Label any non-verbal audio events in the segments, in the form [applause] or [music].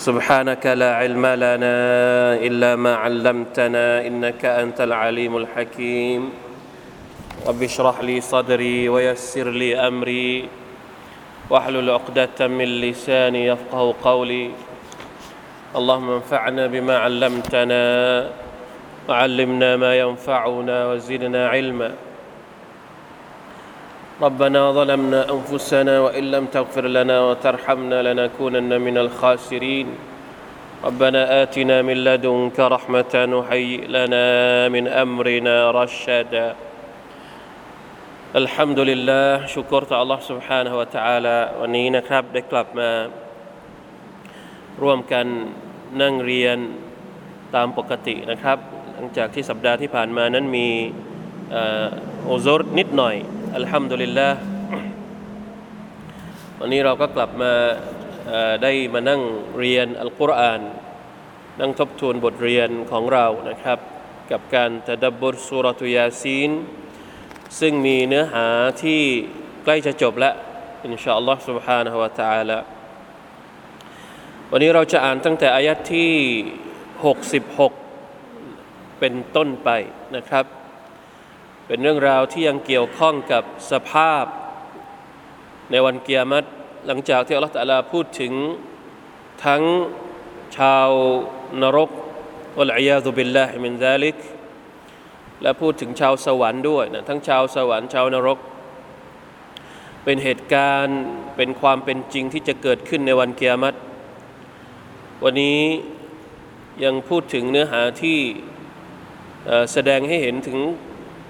سبحانك لا علم لنا إلا ما علمتنا إنك أنت العليم الحكيم. رب اشرح لي صدري ويسر لي أمري. واحلل عقدة من لساني يفقه قولي. اللهم انفعنا بما علمتنا وعلمنا ما ينفعنا وزدنا علما. ربنا ظلمنا انفسنا وان لم تغفر لنا وترحمنا لنكونن من الخاسرين ربنا اتنا من لدنك رحمه وهيئ لنا من امرنا رشدا الحمد لله ชุกรต่อ Allah سبحانه และ تعالى วันนี้นะครับได้กลับมา ร่วมกันนั่งเรียนตามปกตินะครับ หลังจากที่สัปดาห์ที่ผ่านมานั้นมีโอโซรนิดหน่อย อัลฮัมดุลิลลาห์วันนี้เราก็กลับมาได้มานั่งเรียนอัลกุรอาน นั่งทบทวนบทเรียนของเรานะครับ กับการตะดับบทสุรตุยาซีน ซึ่งมีเนื้อหาที่ใกล้จะจบแล้วอินชาอัลลอฮ์ سبحانه และ تعالى วันนี้เราจะอ่านตั้งแต่อายัดที่ 66 เป็นต้นไปนะครับ เป็นเรื่องราวที่ยังเกี่ยวข้องกับสภาพในวันเกียรติหลังจากที่อัลลอฮฺตะลาพูดถึงทั้งชาวนรกอัลอยาซุบิลลาฮิมินซาลิกและพูดถึงชาวสวรรค์ด้วยนะทั้งชาวสวรรค์ชาวนรก เป็นเหตุการณ์เป็นความเป็นจริงที่จะเกิดขึ้นในวันเกียรติวันนี้ยังพูดถึงเนื้อหาที่แสดงให้เห็นถึง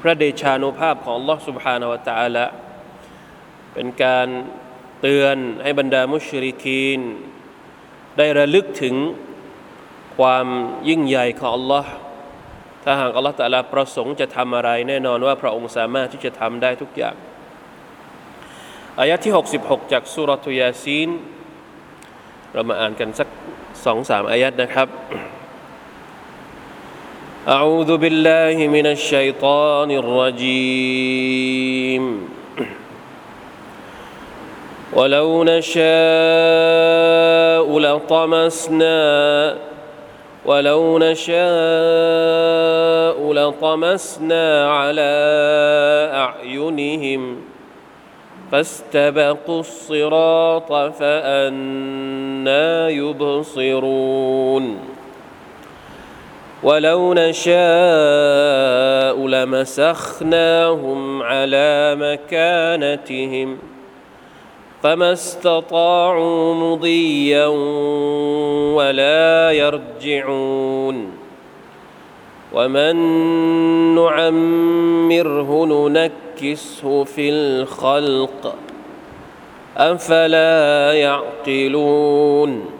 พระเดชานุภาพของ Allah سبحانه และ تعالى เป็นการเตือนให้บรรดามุชริกีน ได้ระลึกถึงความยิ่งใหญ่ของ Allah ถ้าหาก Allah ตะลาประสงค์จะทำอะไร แน่นอนว่าพระองค์สามารถที่จะทำได้ทุกอย่างอายะที่ 66 จากสุรทุยาซีน เรามาอ่านกันสักสองสามอายัดนะครับ أعوذ بالله من الشيطان الرجيم. ولو نشاء لطمسنا ولو نشاء لطمسنا على أعينهم فاستبقوا الصراط فأنا يبصرون. ولو نشاء لمسخناهم على مكانتهم فما استطاعوا مضيا ولا يرجعون ومن نعمره ننكسه في الخلق أفلا يعقلون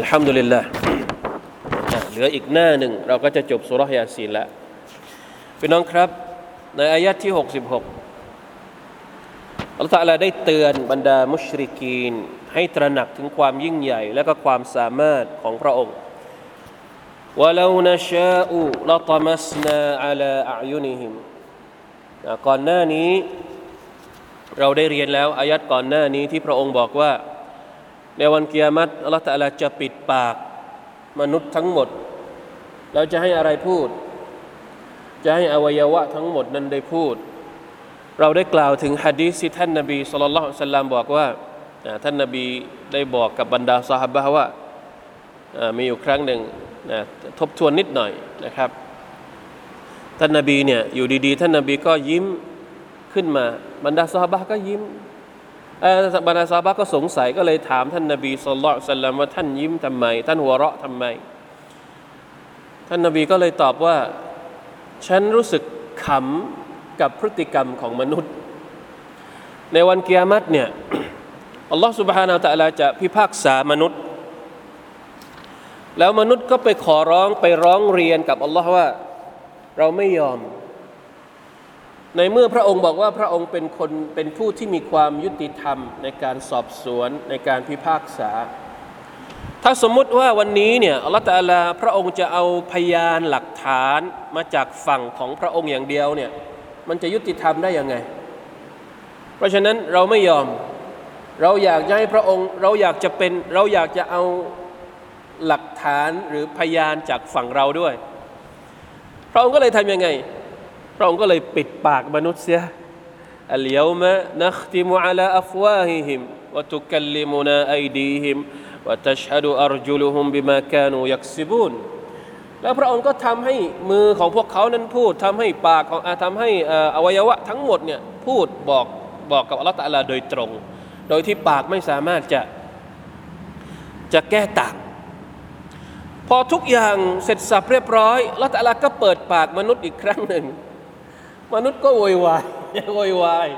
الحمد لله เหลืออีกหน้าหนึ่งเราก็จะจบสุรยาซีนแล้วพี่น้องครับ ในอายะที่ 66อัลลอฮฺตะลาได้เตือนบรรดามุชริกีน ให้ตระหนักถึงความยิ่งใหญ่ และก็ความสามารถของพระองค์ ولو نشاء لطمسنا على أعينهم ก่อนหน้านี้ เราได้เรียนแล้วอายัดก่อนหน้านี้ที่พระองค์บอกว่า ในวันเกิยามัตอัลลอฮฺตะลาจะปิดปาก มนุษย์ทั้งหมดเราจะให้อะไรพูด จะให้อวัยวะทั้งหมดนั้นได้พูด เราได้กล่าวถึงฮะดีษที่ท่านนบีสุลต่านสัลลัมบอกว่าท่านนบีได้บอกกับบรรดาสหบะว่าอ่ามีอยู่ครั้งหนึ่งนะทบทวนนิดหน่อยนะครับท่านนบีเนี่ยอยู่ดีๆ ท่านนบีก็ยิ้มขึ้นมา บรรดาซอฮาบะก็ยิ้ม บรรดาซาบะก็สงสัยก็เลยถามท่านนบีสุลต่านละว่าท่านยิ้มทำไม ท่านหัวเราะทำไม ท่านนบีก็เลยตอบว่า ฉันรู้สึกขำกับพฤติกรรมของมนุษย์ ในวันกิยามัตเนี่ยอัลลอฮฺสุบฮานาอัลลอฮจะพิพากษามนุษย์ แล้วมนุษย์ก็ไปขอร้องไปร้องเรียนกับอัลลอฮ์ว่า เราไม่ยอม ในเมื่อพระองค์บอกว่าพระองค์เป็นคนเป็นผู้ที่มีความยุติธรรมในการสอบสวนในการพิพากษา ถ้าสมมุติว่าวันนี้เนี่ยอัลลอฮฺตะอลาพระองค์จะเอาพยานหลักฐานมาจากฝั่งของพระองค์อย่างเดียวเนี่ยมันจะยุติธรรมได้ยังไง เพราะฉะนั้นเราไม่ยอมเราอยากจะให้พระองค์เราอยากจะเป็นเราอยากจะเอาหลักฐานหรือพยานจากฝั่งเราด้วย พระองค์ก็เลยทำยังไง พระองค์ก็เลยปิดปากมนุษย์เสียอัลยามะนัคติมุอัลาอัฟวาฮิฮิมวะตุกัลลิมุนาอัยดีฮิมวะตัชฮดุอัรจุลุฮุมบิมาคานูยักซิบุนแล้วพระองค์ก็ทำให้มือของพวกเขานั้นพูดทำให้ปากของอาทำให้อวัยวะทั้งหมดเนี่ยพูดบอกบอกกับอัลลอฮฺตะอาลาโดยตรง โดยที่ปากไม่สามารถจะจะแก้ต่าง พอทุกอย่างเสร็จสับเรียบร้อยอัลลอฮฺตะอาลาก็เปิดปากมนุษย์อีกครั้งหนึ่ง มนุษย์ก็โวยวายโวยวาย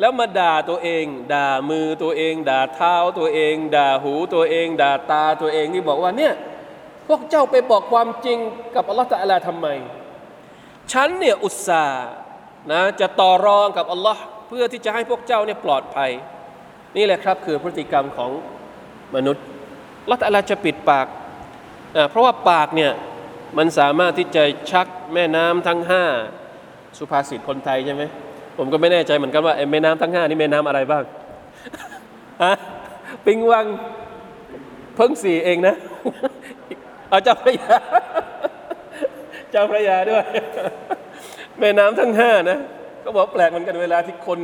แล้วมาด่าตัวเอง ด่ามือตัวเอง ด่าเท้าตัวเอง ด่าหูตัวเอง ด่าตาตัวเองที่บอกว่าเนี่ยพวกเจ้าไปบอกความจริงกับอัลลอฮฺตะอาลาทำไม ฉันเนี่ยอุตส่าห์นะจะต่อรองกับอัลลอฮ์เพื่อที่จะให้พวกเจ้าเนี่ยปลอดภัย นี่แหละครับคือพฤติกรรมของมนุษย์อัลลอฮฺตะอาลาจะปิดปากเพราะว่าปากเนี่ยมันสามารถที่จะชักแม่น้ำทั้งห้า สุภาษิตคนไทยใช่ไหมผมก็ไม่แน่ใจเหมือนกันว่าแม่น้ำทั้งห้านี่แม่น้ำอะไรบ้างฮะปิงวังเพิ่งสี่เองนะ เอาเจ้าพระยาเจ้าพระยาด้วย แม่น้ำทั้งห้านะก็บอกแปลกเหมือนกันเวลาที่คน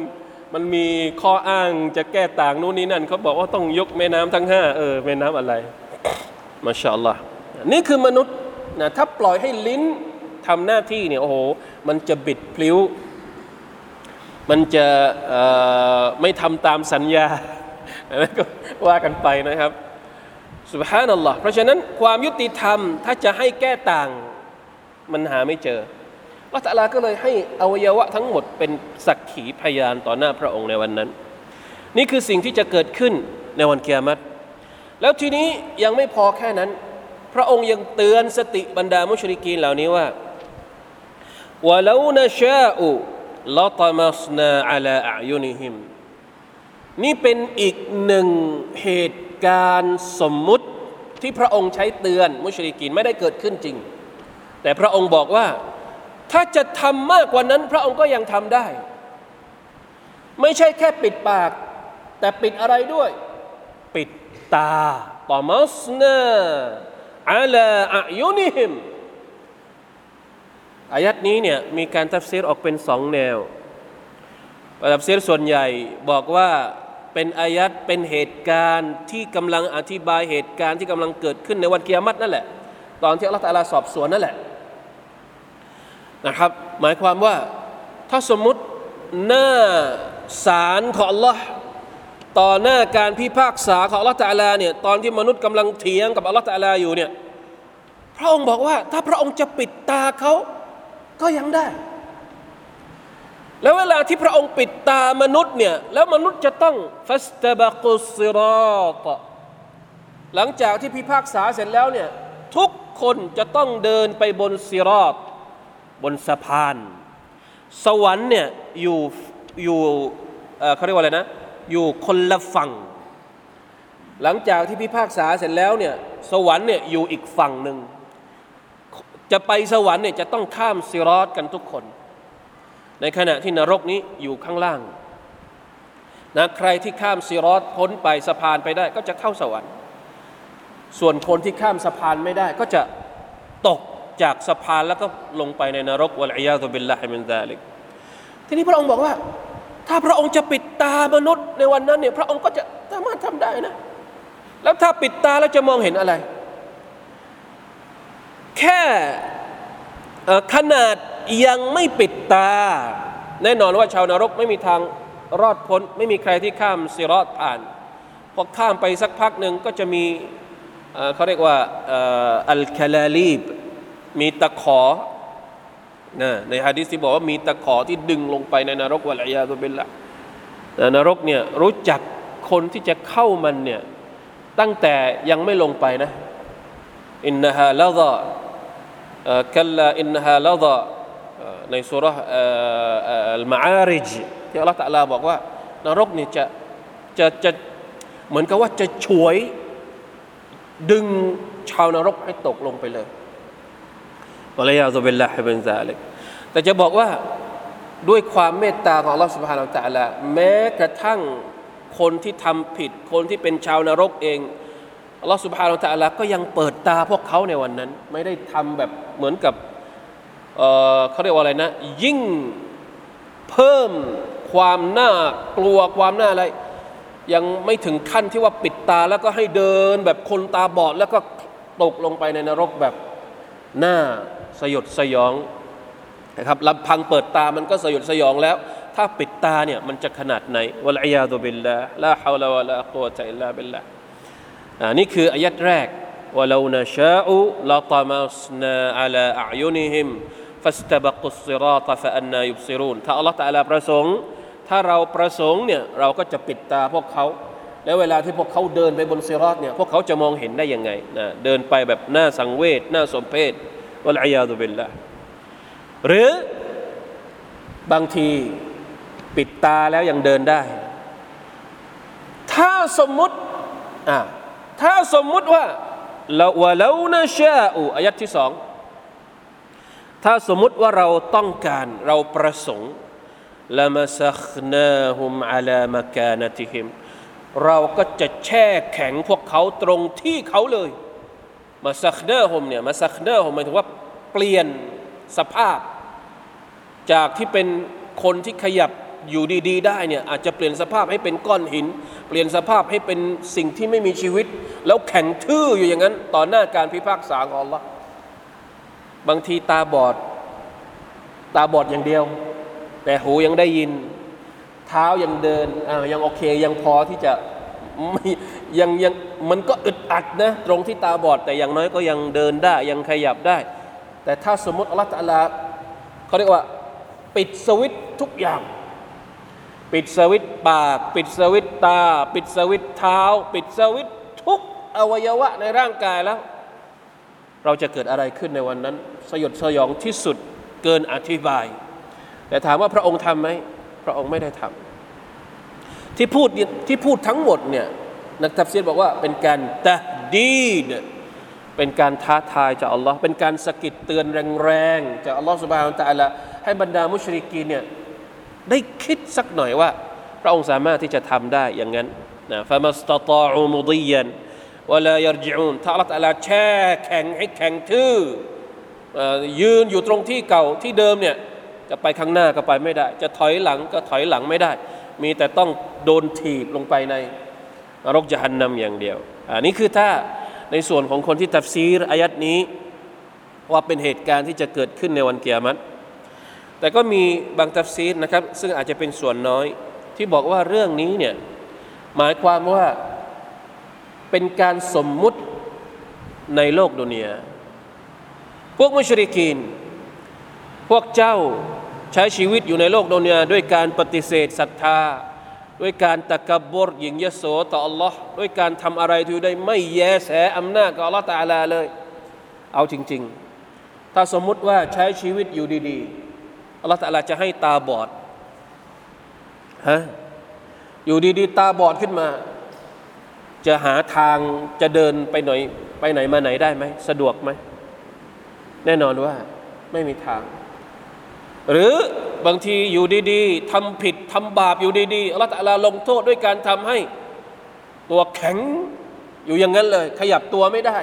มันมีข้ออ้างจะแก้ต่างนู่นนี่นั่นเขาบอกว่าต้องยกแม่น้ำทั้งห้าเออแม่น้ำอะไรมาชาอัลลอฮ์นี่คือมนุษย์นะถ้าปล่อยให้ลิ้น ทำหน้าที่เนี่ยโอ้โหมันจะบิดพลิ้ว มันจะไม่ทำตามสัญญาอันนั้นก็ว่ากันไปนะครับสุบฮานัลลอฮ์เพราะฉะนั้นความยุติธรรมถ้าจะให้แก้ต่าง มันหาไม่เจอลลอฮฺตะอาลาก็เลยให้อวัยวะทั้งหมดเป็นสักขีพยานต่อหน้าพระองค์ในวันนั้น นี่คือสิ่งที่จะเกิดขึ้นในวันเกียรติแล้วทีนี้ยังไม่พอแค่นั้น พระองค์ยังเตือนสติบรรดามุชริกีนเหล่านี้ว่า วะลานะชาอุลตมัสนาอัลาอายุนิฮิมนี่เป็นอีกหนึ่งเหตุการณ์สมมุติที่พระองค์ใช้เตือนมุชริกีนไม่ได้เกิดขึ้นจริง แต่พระองค์บอกว่า ถ้าจะทำมากกว่านั้น พระองค์ก็ยังทำได้ ไม่ใช่แค่ปิดปาก แต่ปิดอะไรด้วย ปิดตาตอมัสนาอัลาอายุนิฮิม อายัดนี้เนี่ยมีการตัฟซีรออกเป็นสองแนวตัฟซีรส่วนใหญ่บอกว่าเป็นอายัดเป็นเหตุการณ์ที่กำลังอธิบายเหตุการณ์ที่กำลังเกิดขึ้นในวันกิยามัตนั่นแหละ ตอนที่อัลลอฮฺตาลาสอบสวนนั่นแหละนะครับ หมายความว่าถ้าสมมุติหน้าศาลของ Allah ต่อหน้าการพิพากษาของอัลลอฮฺตาลาเนี่ยตอนที่มนุษย์กำลังเถียงกับอัลลอฮฺตาลาอยู่เนี่ยพระองค์บอกว่าถ้าพระองค์จะปิดตาเขา ก็ยังได้ แล้วเวลาที่พระองค์ปิดตามนุษย์เนี่ย แล้วมนุษย์จะต้องฟัสตบะกุสรอตหลังจากที่พิพากษาเสร็จแล้วเนี่ย ทุกคนจะต้องเดินไปบนสิรอตบนสะพาน สวรรค์เนี่ยอยู่อยู่เอ่อเขาเรียกว่าอะไรนะ อยู่คนละฝั่ง หลังจากที่พิพากษาเสร็จแล้วเนี่ย สวรรค์เนี่ยอยู่อีกฝั่งหนึ่ง จะไปสวรรค์เนี่ยจะต้องข้ามซิรอตกันทุกคน ในขณะที่นรกนี้อยู่ข้างล่างนะใครที่ข้ามซิรอตพ้นไปสะพานไปได้ ก็จะเข้าสวรรค์ ส่วนคนที่ข้ามสะพานไม่ได้ ก็จะตกจากสะพานแล้วก็ลงไปในนรกวะลัยยาตุบิลลาฮิมินซาลิกทีนี้พระองค์บอกว่า ถ้าพระองค์จะปิดตามนุษย์ในวันนั้นเนี่ยพระองค์ก็จะสามารถทำได้นะ แล้วถ้าปิดตาแล้วจะมองเห็นอะไร แค่ขนาดยังไม่ปิดตา แน่นอนว่าชาวนรกไม่มีทางรอดพ้น ไม่มีใครที่ข้ามสิรอดผ่านพอข้ามไปสักพักหนึ่งก็จะมีเขาเรียกว่าอัลคาลาลีบ มีตะขอนะในฮะดิษที่บอกว่ามีตะขอที่ดึงลงไปในนรกวะลัยยาตุเบลละนรกเนี่ยรู้จักคนที่จะเข้ามันเนี่ยตั้งแต่ยังไม่ลงไปนะอินนฮาลาดะ กัลลาอินฮาลาดะในสุรษอัลมาอาริจที่อัลลอฮฺตะลาบอกว่านรกนี่จะจะจะเหมือนกับว่าจะช่วยดึงชาวนรกให้ตกลงไปเลยวะลัยาซุบิลลาฮิบินซาลิกแต่จะบอกว่าด้วยความเมตตาของอัลลอฮฺสุบฮานาอัลตะลาแม้กระทั่งคนที่ทำผิด คนที่เป็นชาวนรกเอง อัลอสุบฮานาตะลาก็ยังเปิดตาพวกเขาในวันนั้น ไม่ได้ทำแบบเหมือนกับเเขาเรียกว่าอะไรนะ ยิ่งเพิ่มความน่ากลัวความน่าอะไร ยังไม่ถึงขั้นที่ว่าปิดตาแล้วก็ให้เดินแบบคนตาบอด แล้วก็ตกลงไปในนรกแบบหน้าสยดสยองนะครับลำพังเปิดตามันก็สยดสยองแล้ว ถ้าปิดตาเนี่ยมันจะขนาดไหนวะลัยยาตุบิลละลาฮาวลาวะลากุวะตะอิลลาบิลละ อ่านี่คืออายัดแรกว่าเรานชาอุลาตมัสนาอัลาอัยุนิฮิมฟัสตบกุสซิราตฟะอันนายุบซิรูนถ้าอัลลอฮฺตะลาประสงค์ ถ้าเราประสงค์เนี่ยเราก็จะปิดตาพวกเขา แล้วเวลาที่พวกเขาเดินไปบนซิรอตเนี่ยพวกเขาจะมองเห็นได้ยังไงนะเดินไปแบบหน้าสังเวชหน้าสมเพชวะลัยยาตุบิลลาหรือบางทีปิดตาแล้วยังเดินได้ ถ้าสมมุติอ่า ถ้าสมมุติว่าเราว่าเรานะชาอูอายัดที่สองถ้าสมมุติว่าเราต้องการเราประสงค์ لمسخناهم على مكانتهم เราก็จะแช่แข็งพวกเขาตรงที่เขาเลย مسخناهم เนี่ย مسخناهم หมายถึงว่าเปลี่ยนสภาพ จากที่เป็นคนที่ขยับอยู่ดี ๆ ได้เนี่ยอาจจะเปลี่ยนสภาพให้เป็นก้อนหิน เปลี่ยนสภาพให้เป็นสิ่งที่ไม่มีชีวิต แล้วแข็งทื่ออยู่อย่างนั้น ต่อหน้าการพิพากษาของ Allah บางทีตาบอด ตาบอดอย่างเดียว แต่หูยังได้ยิน เท้ายังเดินอ่ายังโอเคยังพอที่จะไม่ยังยังมันก็อึดอัดนะตรงที่ตาบอด แต่อย่างน้อยก็ยังเดินได้ ยังขยับได้ แต่ถ้าสมมติอัลลอฮฺเขาเรียกว่า ปิดสวิตทุกอย่าง ปิดสวิตปาก ปิดสวิตตา ปิดสวิตเท้า ปิดสวิตทุกอวัยวะในร่างกายแล้ว เราจะเกิดอะไรขึ้นในวันนั้น สยดสยองที่สุดเกินอธิบาย แต่ถามว่าพระองค์ทำไหมพระองค์ไม่ได้ทำที่พูดที่พูดทั้งหมดเนี่ยนักทัฟซีรบอกว่าเป็นการตะดีดเป็นการท้าทายจากอัลลอฮ์เป็นการสะกิดเตือนแรงๆจากอัลลอฮ์สุบฮานตะตะละให้บรรดามุชริกีเนี่ย ได้คิดสักหน่อยว่า พระองค์สามารถที่จะทำได้อย่างนั้นนะฟามัสตตาอูมุดียันวลายรจิอูนถ้าอัลลอฮ์ตะลาแช่แข็งให้แข็งทื่อยืนอยู่ตรงที่เก่าที่เดิมเนี่ยจะไปข้างหน้าก็ไปไม่ได้ จะถอยหลังก็ถอยหลังไม่ได้ มีแต่ต้องโดนถีบลงไปในนรกจะหันนำอย่างเดียวอันนี้คือถ้าในส่วนของคนที่ตัฟซีรอายัดนี้ ว่าเป็นเหตุการณ์ที่จะเกิดขึ้นในวันเกียรติ แต่ก็มีบางตัฟซีรนะครับ ซึ่งอาจจะเป็นส่วนน้อย ที่บอกว่าเรื่องนี้เนี่ยหมายความว่าเป็นการสมมุติในโลกดุนยาพวกมุชริกีน พวกเจ้าใช้ชีวิตอยู่ในโลกดุนยาด้วยการปฏิเสธศรัทธา ด้วยการตะกบรหญิงยโสต่อ Allah ด้วยการทำอะไรที่ได้ไม่แยแสอำนาจกับ Allah ตาลาเลย เอาจริง ๆ ถ้าสมมุติว่าใช้ชีวิตอยู่ดี ๆ Allah ตาลาจะให้ตาบอดฮะอยู่ดีๆ ตาบอดขึ้นมา จะหาทางจะเดินไปไหนไปไหนมาไหนได้ไหมสะดวกไหมแน่นอนว่าไม่มีทาง หรือบางทีอยู่ดีๆทำผิดทำบาปอยู่ดีๆอัลลอฮฺตะลาลงโทษด้วยการทำให้ ตัวแข็งอยู่อย่างนั้นเลย ขยับตัวไม่ได้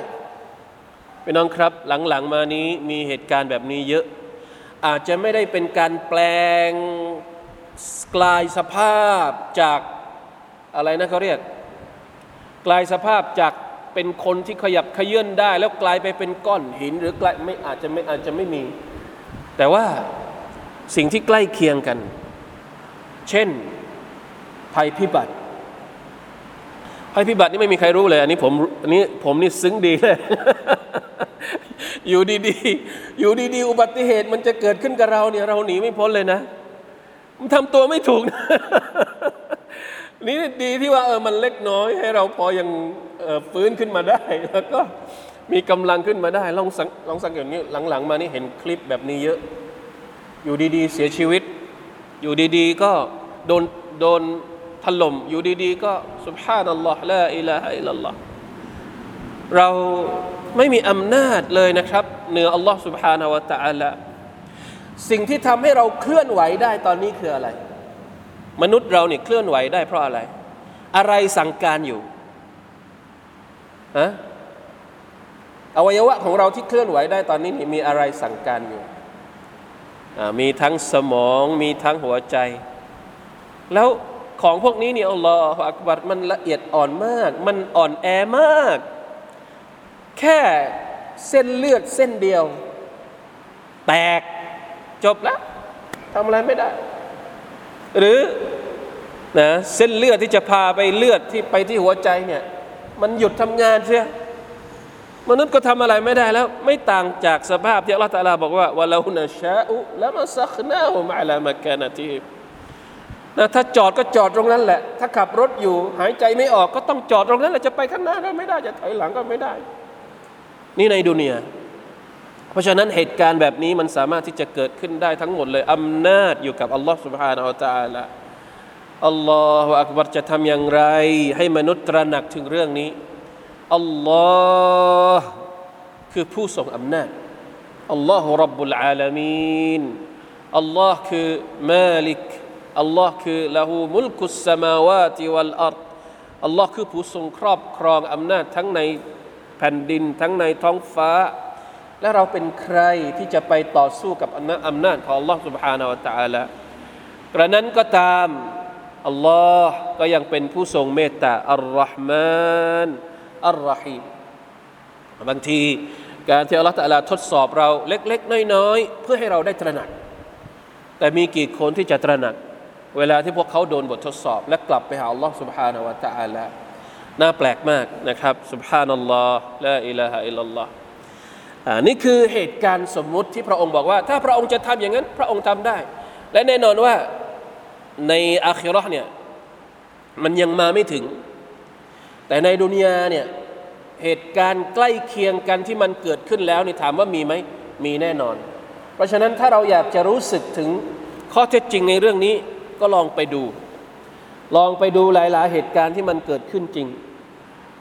พี่น้องครับ หลังๆมานี้มีเหตุการณ์แบบนี้เยอะ อาจจะไม่ได้เป็นการแปลงกลายสภาพจากอะไรนะเขาเรียก กลายสภาพจากเป็นคนที่ขยับขยื่นได้ แล้วกลายไปเป็นก้อนหิน หรือกลายไม่อาจจะไม่อาจจะไม่มี แต่ว่าสิ่งที่ใกล้เคียงกัน เช่นภัยพิบัติภัยพิบัตินี่ไม่มีใครรู้เลย อันนี้ผมอันนี้ผมนี่ซึ้งดีเลย อยู่ดีๆ อยู่ดีๆ อุบัติเหตุมันจะเกิดขึ้นกับเราเนี่ยเราหนีไม่พ้นเลยนะ มันทำตัวไม่ถูกนะนี่ดีที่ว่าเออมันเล็กน้อย ให้เราพอยังออฟื้นขึ้นมาได้ แล้วก็มีกำลังขึ้นมาได้ลองสังลองสังเกตนี้หลังๆ มานี่เห็นคลิปแบบนี้เยอะ อยู่ดีๆ เสียชีวิต อยู่ดีๆ ก็โดนโดนถล่มอยู่ดีๆ ก็สุบฮานัลลอฮ์ละอิลาฮะอิลลัลลอฮ์เรา ไม่มีอำนาจเลยนะครับเหนืออัลลอฮ์ سبحانه และ تعالى สิ่งที่ทำให้เราเคลื่อนไหวได้ตอนนี้คืออะไร มนุษย์เราเนี่ยเคลื่อนไหวได้เพราะอะไร อะไรสั่งการอยู่ฮะอวัยวะของเราที่เคลื่อนไหวได้ตอนนี้นี่มีอะไรสั่งการอยู่อ่ามีทั้งสมองมีทั้งหัวใจ แล้วของพวกนี้เนี่ยอัลลอฮฺอักบัรมันละเอียดอ่อนมาก มันอ่อนแอมาก แค่เส้นเลือดเส้นเดียว แตกจบแล้วทำอะไรไม่ได้ หรือนะเส้นเลือดที่จะพาไปเลือดที่ไปที่หัวใจเนี่ยมันหยุดทำงานเสียมนุษย์ก็ทำอะไรไม่ได้แล้ว ไม่ต่างจากสภาพที่อัลลอฮฺตาลาบอกว่าวะลาหุนะชาอุละมาซักนาหุมะลามะกานาทีนะถ้าจอดก็จอดตรงนั้นแหละ ถ้าขับรถอยู่หายใจไม่ออกก็ต้องจอดตรงนั้นแหละจะไปข้างหน้าก็ไม่ได้จะถอยหลังก็ไม่ได้ นี่ในดุนยาเพราะฉะนั้นเหตุการณ์แบบนี้มันสามารถที่จะเกิดขึ้นได้ทั้งหมดเลยอำนาจอยู่กับอัลลอฮ์ سبحانه และ تعالى อัลลอฮฺอักบัรจะทำอย่างไร ให้มนุษย์ตระหนักถึงเรื่องนี้ อัลลอฮ์คือผู้ทรงอำนาจ อัลลอฮฺรับบุลอาลามีน อัลลอฮ์คือมาลิก อัลลอฮ์คือละหูมุลกุสสมาวาติวัลอัรอัลลอฮ์คือผู้ทรงครอบครองอำนาจทั้งใน แผ่นดินทั้งในท้องฟ้า และเราเป็นใครที่จะไปต่อสู้กับอำนาจของ Allah سبحانه และ تعالى กระนั้นก็ตามอัลลอฮ์ก็ยังเป็นผู้ทรงเมตตาอัลลอฮ์มานอัลลอฮีมบางทีการที่อัลลอฮ์ตะลาทดสอบเราเล็กๆ น้อยๆ เพื่อให้เราได้ตระหนัก แต่มีกี่คนที่จะตระหนัก เวลาที่พวกเขาโดนบททดสอบ และกลับไปหาอัลลอฮ์ سبحانه และ تعالى น่าแปลกมากนะครับสุบฮานัลลอฮ์ละอิลาฮะอิลลัลลอฮ์นี่คือเหตุการณ์สมมุติที่พระองค์บอกว่า ถ้าพระองค์จะทำอย่างนั้น พระองค์ทำได้ และแน่นอนว่าในอาคิรอห์เนี่ยมันยังมาไม่ถึง แต่ในดุนยาเนี่ยเหตุการณ์ใกล้เคียงกันที่มันเกิดขึ้นแล้วนี่ถามว่ามีไหมมีแน่นอน เพราะฉะนั้นถ้าเราอยากจะรู้สึกถึงข้อเท็จจริงในเรื่องนี้ก็ลองไปดู ลองไปดูหลาย ๆ เหตุการณ์ที่มันเกิดขึ้นจริง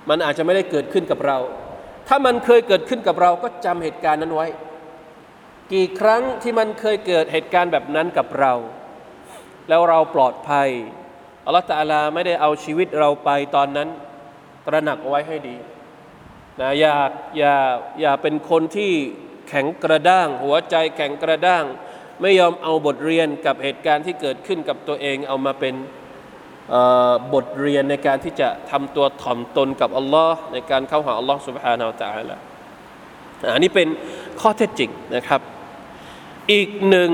มันอาจจะไม่ได้เกิดขึ้นกับเรา ถ้ามันเคยเกิดขึ้นกับเราก็จำเหตุการณ์นั้นไว้ กี่ครั้งที่มันเคยเกิดเหตุการณ์แบบนั้นกับเรา แล้วเราปลอดภัยอัลลอฮฺตะอาลาไม่ได้เอาชีวิตเราไปตอนนั้น ตระหนักไว้ให้ดีนะอย่าอย่าอย่าเป็นคนที่แข็งกระด้าง หัวใจแข็งกระด้าง ไม่ยอมเอาบทเรียนกับเหตุการณ์ที่เกิดขึ้นกับตัวเองเอามาเป็น บทเรียนในการที่จะทำตัวถ่อมตนกับอัลลอฮ์ในการเข้าหาอัลลอฮ์ سبحانه และ تعالى อันนี้เป็นข้อเท็จจริงนะครับ อีกหนึ่ง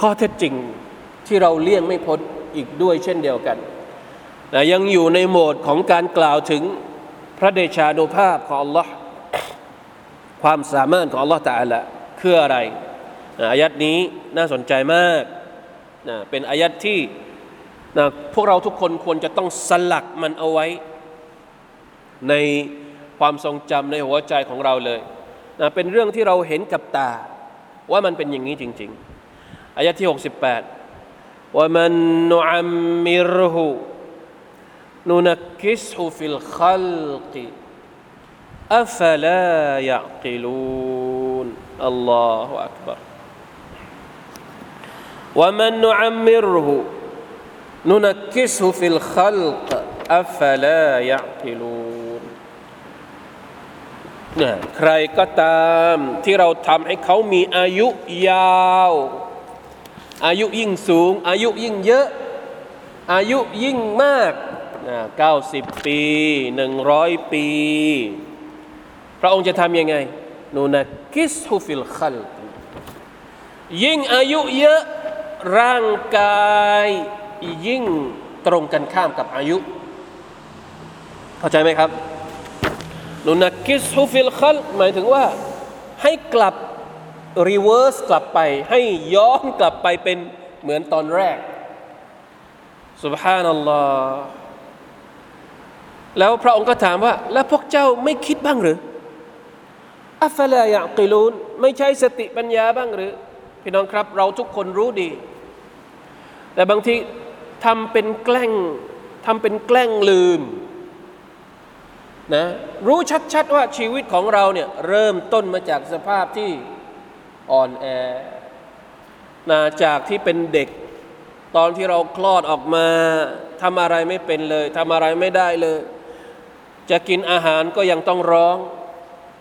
ข้อเท็จจริงที่เราเลี่ยงไม่พ้นอีกด้วยเช่นเดียวกันนะยังอยู่ในโหมดของการกล่าวถึงพระเดชานุภาพของอัลลอฮ์ความสามารถของอัลลอฮ์ตาละคืออะไรอายัดนี้น่าสนใจมากนะเป็นอายัดที่ นะพวกเราทุกคนควรจะต้องสลักมันเอาไว้ ในความทรงจำในหัวใจของเราเลยนะเป็นเรื่องที่เราเห็นกับตา ว่ามันเป็นอย่างนี้จริง ๆ อายะที่ 68ว่ามันนุอัมมิรหูนุนักกิสหูฟิลขัลกีอัฟลายะกิลูนอัลลอฮฺอักบาร ومن نعمره นุนักิสุฟิลขัลกอัฟลายะกิลูนนะใครก็ตามที่เราทำให้เขามีอายุยาว อายุยิ่งสูง อายุยิ่งเยอะ อายุยิ่งมาก90 ปี 100 ปี พระองค์จะทำยังไงนูนักกิสฮุฟิลขัลยิ่งอายุเยอะร่างกาย ยิ่งตรงกันข้ามกับอายุ เข้าใจไหมครับ ننكسه في الخلق หมายถึงว่าให้กลับ reverse กลับไป ให้ย้อนกลับไปเป็นเหมือนตอนแรกسبحان الله แล้วพระองค์ก็ถามว่า แล้วพวกเจ้าไม่คิดบ้างหรืออัฟลายะกิลูนไม่ใช่สติปัญญาบ้างหรือ พี่น้องครับ เราทุกคนรู้ดี แต่บางที ทำเป็นแกล้งทำเป็นแกล้งลืมนะรู้ชัดๆว่าชีวิตของเราเนี่ยเริ่มต้นมาจากสภาพที่อ่อนแอนะจากที่เป็นเด็ก ตอนที่เราคลอดออกมาทำอะไรไม่เป็นเลยทำอะไรไม่ได้เลย จะกินอาหารก็ยังต้องร้อง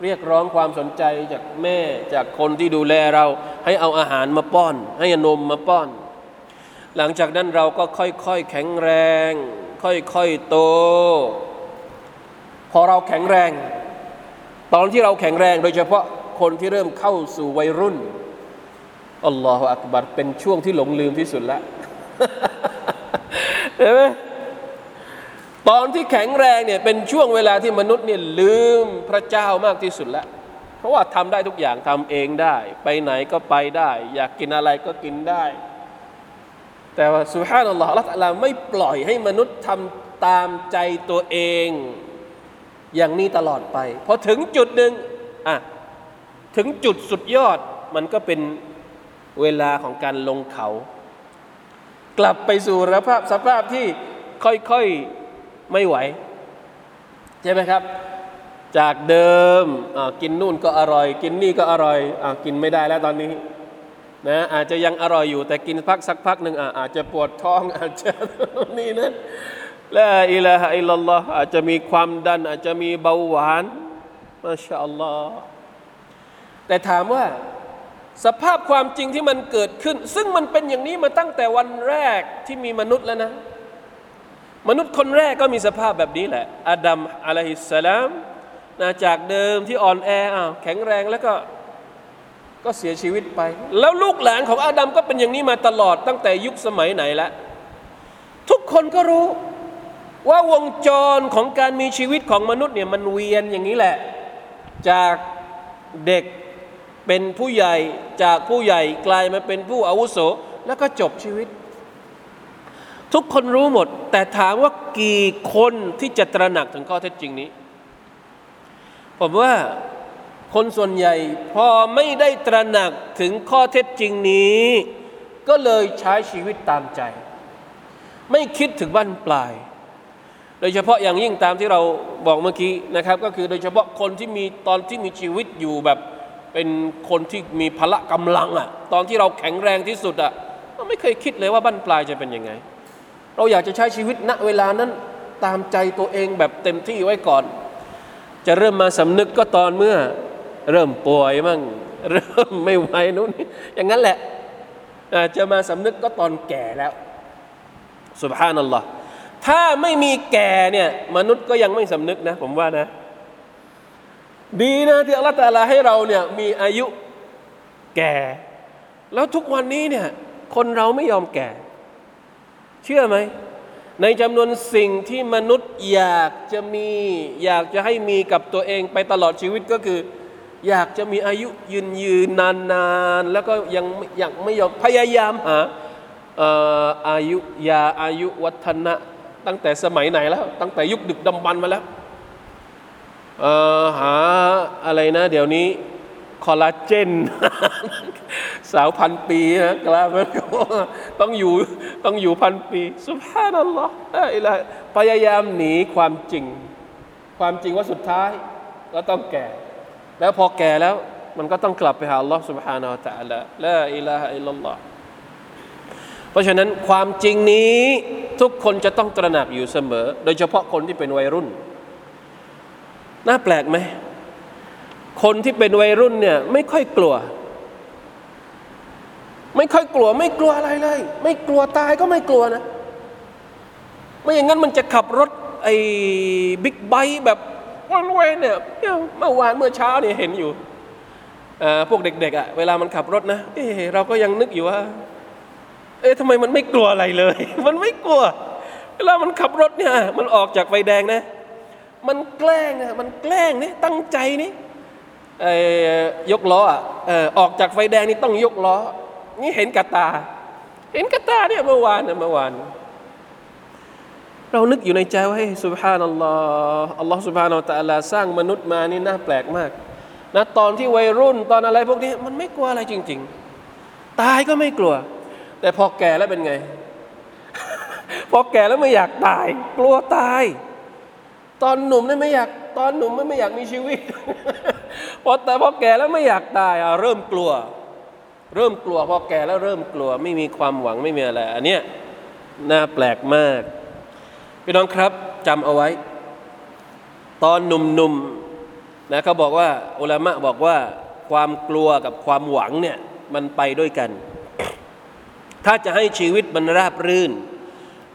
เรียกร้องความสนใจจากแม่จากคนที่ดูแลเรา ให้เอาอาหารมาป้อน ให้นมมาป้อน หลังจากนั้นเราก็ค่อยๆแข็งแรง ค่อยๆโต พอเราแข็งแรง ตอนที่เราแข็งแรงโดยเฉพาะคนที่เริ่มเข้าสู่วัยรุ่นอัลลอฮฺอักบัรเป็นช่วงที่หลงลืมที่สุดล้วเห็นไหมตอนที่แข็งแรงเนี่ยเป็นช่วงเวลาที่มนุษย์เนี่ยลืมพระเจ้ามากที่สุดแล้ว เพราะว่าทำได้ทุกอย่างทำเองได้ ไปไหนก็ไปได้ อยากกินอะไรก็กินได้ แต่ว่าสุฮานัลลอฮฺละตัลลาไม่ปล่อยให้มนุษย์ทำตามใจตัวเอง อย่างนี้ตลอดไปพอถึงจุดหนึ่งอะถึงจุดสุดยอดมันก็เป็นเวลาของการลงเขา กลับไปสู่สภาพสภาพที่ค่อยๆไม่ไหว ใช่ไหมครับ จากเดิมกินนู่นก็อร่อย กินนี่ก็อร่อยอกินไม่ได้แล้วตอนนี้ นะอาจจะยังอร่อยอยู่แต่กินพักสักพักหนึ่งอาจจะปวดท้องอาจจะนี่นั้นละอิลาฮะอิลลัลลอฮ์อาจจะมีความดัน อาจจะมีเบาหวานมาชาอัลลอฮ์แต่ถามว่าสภาพความจริงที่มันเกิดขึ้น ซึ่งมันเป็นอย่างนี้มาตั้งแต่วันแรกที่มีมนุษย์แล้วนะ มนุษย์คนแรกก็มีสภาพแบบนี้แหละอาดัมอะลัยฮิสสลามนะจากเดิมที่อ่อนแออ้าวแข็งแรงแล้วก็ ก็เสียชีวิตไป แล้วลูกหลานของอาดัมก็เป็นอย่างนี้มาตลอดตั้งแต่ยุคสมัยไหนแล้วทุกคนก็รู้ ว่าวงจรของการมีชีวิตของมนุษย์เนี่ยมันเวียนอย่างนี้แหละ จากเด็กเป็นผู้ใหญ่จากผู้ใหญ่กลายมาเป็นผู้อาวุโส แล้วก็จบชีวิต ทุกคนรู้หมด แต่ถามว่ากี่คนที่จะตระหนักถึงข้อเท็จจริงนี้ ผมว่า คนส่วนใหญ่พอไม่ได้ตระหนักถึงข้อเท็จจริงนี้ ก็เลยใช้ชีวิตตามใจ ไม่คิดถึงบั้นปลาย โดยเฉพาะอย่างยิ่งตามที่เราบอกเมื่อกี้นะครับ ก็คือโดยเฉพาะคนที่มีตอนที่มีชีวิตอยู่แบบเป็นคนที่มีพละกำลังอะ่ะ ตอนที่เราแข็งแรงที่สุดอะ่ะเราไม่เคยคิดเลยว่าบั้นปลายจะเป็นยังไง เราอยากจะใช้ชีวิตณเวลานั้นตามใจตัวเองแบบเต็มที่ไว้ก่อน จะเริ่มมาสำนึกก็ตอนเมื่อ เริ่มป่วยมั่งเริ่มไม่ไหวนู้นอย่างนั้นแหละจะมาสำนึกก็ตอนแก่แล้วสุบฮานัลลอฮ์ถ้าไม่มีแก่เนี่ยมนุษย์ก็ยังไม่สำนึกนะ ผมว่านะ ดีนะที่อัลลอฮฺตาลาให้เราเนี่ยมีอายุแก่ แล้วทุกวันนี้เนี่ยคนเราไม่ยอมแก่ เชื่อไหม ในจำนวนสิ่งที่มนุษย์อยากจะมี อยากจะให้มีกับตัวเองไปตลอดชีวิตก็คือ อยากจะมีอายุยืนยืนนานๆแล้วก็ยังยังไม่ยอมพยายามหาอายุยาอายุวัฒนะ ตั้งแต่สมัยไหนแล้ว ตั้งแต่ยุคดึกดำบรรมาแล้วหาอะไรนะ เดี๋ยวนี้คอลลาเจนสาวพันปีนะกลามันต้องอยู่ต้องอยู่พันปีสุภานัลลอฮ์อะพยายามหนีความจริง ความจริงว่าสุดท้ายก็ต้องแก่ แล้วพอแก่แล้ว มันก็ต้องกลับไปหาอัลลอฮ์ سبحانه และ تعالى ละอิลาฮะอิลลัลลอฮ์เพราะฉะนั้นความจริงนี้ทุกคนจะต้องตระหนักอยู่เสมอ โดยเฉพาะคนที่เป็นวัยรุ่น น่าแปลกไหม คนที่เป็นวัยรุ่นเนี่ยไม่ค่อยกลัว ไม่ค่อยกลัว ไม่กลัวอะไรเลย ไม่กลัวตายก็ไม่กลัวนะ ไม่อย่างนั้นมันจะขับรถไอ้บิ๊กไบค์แบบ วันเวยเนี่ยเมื่อวานเมื่อเช้าเนี่ยเห็นอยู่พวกเด็กๆอะเวลามันขับรถนะเอเราก็ยังนึกอยู่ว่า เอ๊ะทำไมมันไม่กลัวอะไรเลย มันไม่กลัว เวลามันขับรถเนี่ยมันออกจากไฟแดงนะ มันแกล้งอะมันแกล้งนี่ตั้งใจนี่ยกล้ออะออกจากไฟแดงนี่ต้องยกล้อ นี่เห็นกระตา เห็นกระตาเนี่ยเมื่อวานเมื่อวาน เรานึกอยู่ในใจว่าเฮ้ยสุบฮานัลลอฮ์อัลลอฮ์สุบฮานอัลลอฮ์สร้างมนุษย์มานี่น่าแปลกมากนะตอนที่วัยรุ่นตอนอะไรพวกนี้มันไม่กลัวอะไรจริง ๆ ตายก็ไม่กลัว แต่พอแก่แล้วเป็นไง พอแก่แล้วไม่อยากตาย กลัวตาย ตอนหนุ่มนี่ไม่อยาก ตอนหนุ่มไม่ไม่อยากมีชีวิตพอแต่พอแก่แล้วไม่อยากตายอะเริ่มกลัว เริ่มกลัวพอแก่แล้วเริ่มกลัว ไม่มีความหวังไม่มีอะไร อันเนี้ยน่าแปลกมาก พี่น้องครับจำเอาไว้ ตอนหนุ่มๆนะเขาบอกว่าอุลามะบอกว่าความกลัวกับความหวังเนี่ยมันไปด้วยกัน ถ้าจะให้ชีวิตมันราบรื่น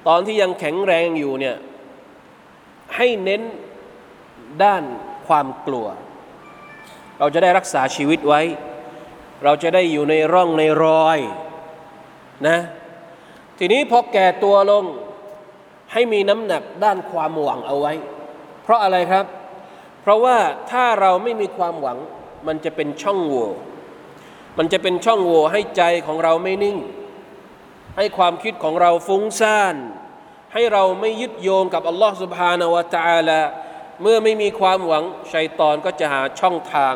ตอนที่ยังแข็งแรงอยู่เนี่ยให้เน้นด้านความกลัว เราจะได้รักษาชีวิตไว้ เราจะได้อยู่ในร่องในรอยนะทีนี้พอแก่ตัวลง ให้มีน้ำหนักด้านความหวังเอาไว้ เพราะอะไรครับ เพราะว่าถ้าเราไม่มีความหวัง มันจะเป็นช่องโหว่มันจะเป็นช่องโหว่ให้ใจของเราไม่นิ่ง ให้ความคิดของเราฟุ้งซ่าน ให้เราไม่ยึดโยงกับอัลลอฮฺสุบฮานาวะตาละเมื่อไม่มีความหวังชัยตอนก็จะหาช่องทาง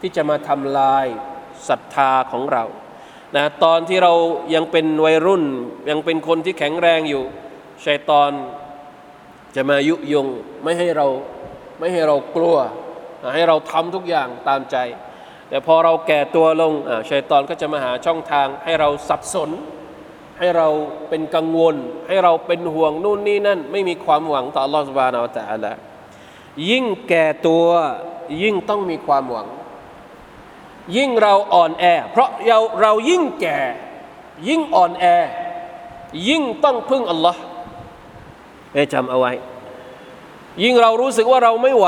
ที่จะมาทำลายศรัทธาของเรานะตอนที่เรายังเป็นวัยรุ่น ยังเป็นคนที่แข็งแรงอยู่ ชัยตอนจะมายุยงไม่ให้เราไม่ให้เรากลัว ให้เราทำทุกอย่างตามใจ แต่พอเราแก่ตัวลงชัยตอนก็จะมาหาช่องทาง ให้เราสับสน ให้เราเป็นกังวล ให้เราเป็นห่วงนู่นนี่นั่น ไม่มีความหวังต่อลอสบานาอัลตะละยิ่งแก่ตัวยิ่งต้องมีความหวัง ยิ่งเราอ่อนแอ เพราะเราเรายิ่งแก่ ยิ่งอ่อนแอ ยิ่งต้องพึ่งอัลลอฮ์ ให้จำเอาไว้ ยิ่งเรารู้สึกว่าเราไม่ไหว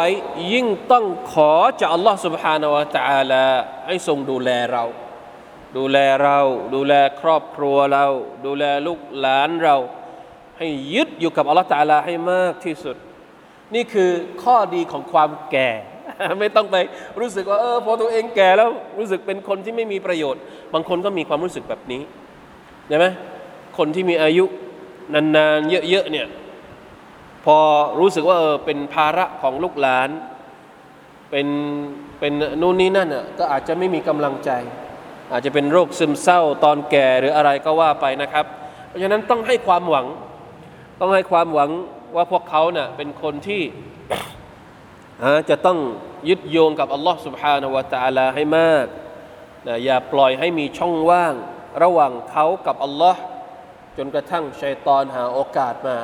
ยิ่งต้องขอจากอัลลอฮ์ سبحانه และ تعالى ให้ทรงดูแลเรา ดูแลเรา ดูแลครอบครัวเรา ดูแลลูกหลานเรา ให้ยึดอยู่กับอัลลอฮ์ تعالى ให้มากที่สุด นี่คือข้อดีของความแก่ ไม่ต้องไปรู้สึกว่าเออพอตัวเองแก่แล้วรู้สึกเป็นคนที่ไม่มีประโยชน์ บางคนก็มีความรู้สึกแบบนี้ใช่ไหมคนที่มีอายุนานๆเยอะๆเนี่ย พอรู้สึกว่าเออเป็นภาระของลูกหลาน เป็นเป็นนู่นนี่นั่นอ่ะก็อาจจะไม่มีกำลังใจ อาจจะเป็นโรคซึมเศร้าตอนแก่หรืออะไรก็ว่าไปนะครับ เพราะฉะนั้นต้องให้ความหวัง ต้องให้ความหวังว่าพวกเขาเน่ะเป็นคนที่จะต้องยึดโยงกับอัลลอฮ์ سبحانه และ تعالى ให้มากนะอย่าปล่อยให้มีช่องว่าง ระหว่างเขากับอัลลอฮ์จนกระทั่งชัยตอนหาโอกาสมา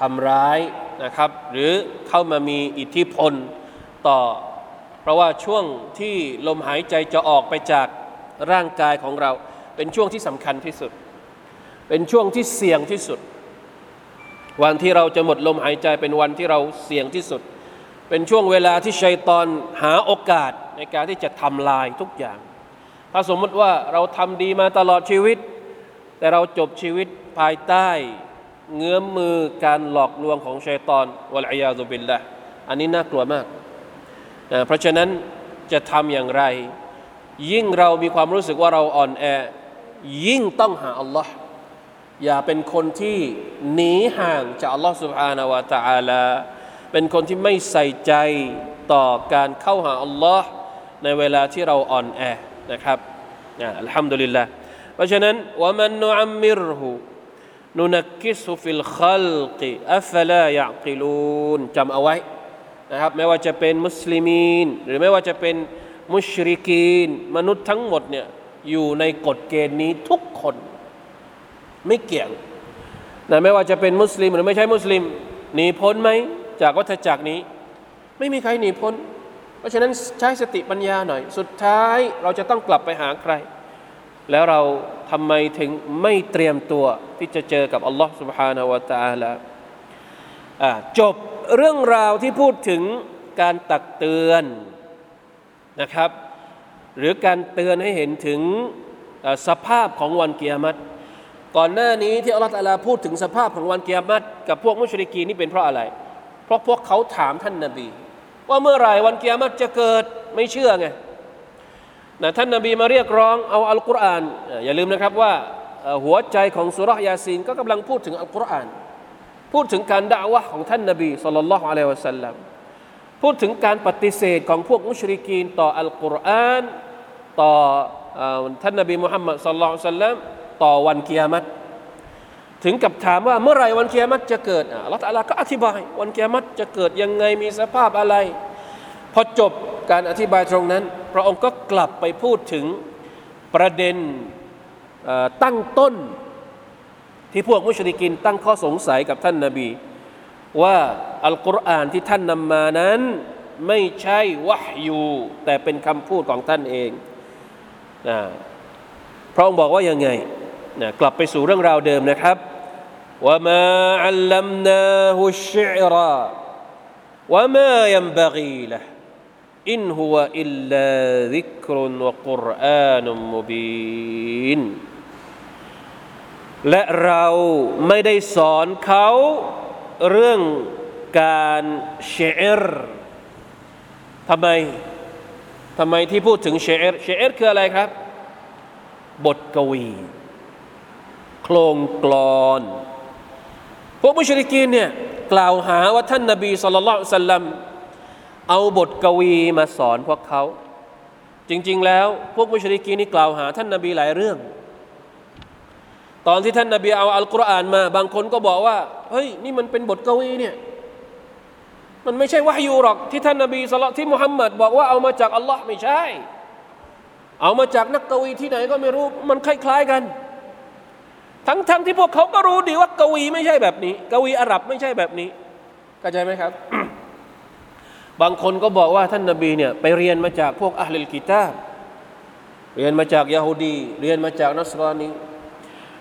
ทำร้ายนะครับ หรือเข้ามามีอิทธิพลต่อ เพราะว่าช่วงที่ลมหายใจจะออกไปจากร่างกายของเรา เป็นช่วงที่สำคัญที่สุด เป็นช่วงที่เสี่ยงที่สุด วันที่เราจะหมดลมหายใจเป็นวันที่เราเสี่ยงที่สุด เป็นช่วงเวลาที่ชัยตอนหาโอกาสในการที่จะทำลายทุกอย่าง ถ้าสมมติว่าเราทำดีมาตลอดชีวิต แต่เราจบชีวิตภายใต้ เงื้อมมือการหลอกลวงของชัยตอนวลัยาตุบิลละอันนี้น่ากลัวมากนะเพราะฉะนั้นจะทำอย่างไร ยิ่งเรามีความรู้สึกว่าเราอ่อนแอ ยิ่งต้องหาอัลลอฮ์อย่าเป็นคนที่หนีห่างจากอัลลอฮ์สุบฮานาวะตะอาลาเป็นคนที่ไม่ใส่ใจต่อการเข้าหาอัลลอฮ์ในเวลาที่เราอ่อนแอนะครับอัลฮัมดุลิลละเพราะฉะนั้นว่มันนุอัมมิรหู นุนักกิสุฟิลขัลกิอัฟลายะกิลูนจำเอาไว้นะครับไม่ว่าจะเป็นมุสลิมีน หรือไม่ว่าจะเป็นมุชริกีน มนุษย์ทั้งหมดเนี่ยอยู่ในกฎเกณฑ์นี้ทุกคน ไม่เกี่ยงนะไม่ว่าจะเป็นมุสลิมหรือไม่ใช่มุสลิมหนีพ้นไหมจากวัฏจักรนี้ ไม่มีใครหนีพ้น เพราะฉะนั้นใช้สติปัญญาหน่อย สุดท้ายเราจะต้องกลับไปหาใคร แล้วเรา ทำไมถึงไม่เตรียมตัวที่จะเจอกับอัลลอฮ์ سبحانه และ تعالى จบเรื่องราวที่พูดถึง การตักเตือนนะครับ หรือการเตือนให้เห็นถึงสภาพของวันเกียรติก่อนหน้านี้ที่อัลลอฮฺตะลาพูดถึงสภาพของวันเกียรติกับพวกมุชริกีนี่เป็นเพราะอะไร เพราะพวกเขาถามท่านนาบี ว่าเมื่อไหร่วันเกียรติจะเกิดไม่เชื่อไง นะท่านนาบีมาเรียกร้องเอาอัลกุรอานอย่าลืมนะครับว่าหัวใจของสุรยาซีนก็กำลังพูดถึงอัลกุรอาน พูดถึงการด่าวะของท่านนาบีสุลต่านละฮ์อะลัยวะสัลลัมพูดถึงการปฏิเสธของพวกมุชริกีน ต่ออัลกุรอานต่อท่านนาบีมุฮัมมัดสุลลัลสัลลัมต่อวันเกียรติถึงกับถามว่าเมื่อไรวันเกียรติจะเกิดอัลลอฮฺก็อธิบาย วันเกียรติจะเกิดยังไงมีสภาพอะไร พอจบการอธิบายตรงนั้นพระองค์ก็กลับไปพูดถึงประเด็นตั้งต้น ที่พวกมุชริกินตั้งข้อสงสัยกับท่านนาบี ว่าอัลกุรอานที่ท่านนำมานั้นไม่ใช่วะฮยูแต่เป็นคำพูดของท่านเองนะพระองค์บอกว่ายังไงนะกลับไปสู่เรื่องราวเดิมนะครับว่ามาอัลลัมนาฮุชิราวะมายัมบะกีละ อินฮุวอิลลาซิกรุนวะกุรอานุมมุบีนและเราไม่ได้สอนเขาเรื่องการเชรทำไมทำไมที่พูดถึงเชรเชรคืออะไรครับ บทกวี โครงกลอน พวกมุชริกีนเนี่ยกล่าวหาว่าท่านนาบีสุลต่านสัลลัม เอาบทกวีมาสอนพวกเขา จริง ๆ แล้วพวกมุชริกีนี่กล่าวหา ท่านนาบีหลายเรื่อง ตอนที่ท่านนาบีเอาอัลกุรอานมา บางคนก็บอกว่าเฮ้ยนี่มันเป็นบทกวีเนี่ยมันไม่ใช่วะฮยูหรอกที่ท่านนาบีสละที่มุฮัมมัดบอกว่าเอามาจากอัลลอฮ์ไม่ใช่ เอามาจากนักกวีที่ไหนก็ไม่รู้มันคล้าย ๆกัน ทั้งๆทที่พวกเขาก็รู้ดีว่ากวีไม่ใช่แบบนี้ กวีอาหรับไม่ใช่แบบนี้เข้าใจไหมครับ บางคนก็บอกว่าท่านนาบีเนี่ยไปเรียนมาจากพวกอัลลกิตาบเรียนมาจากยาฮูดีเรียนมาจากนัสรานี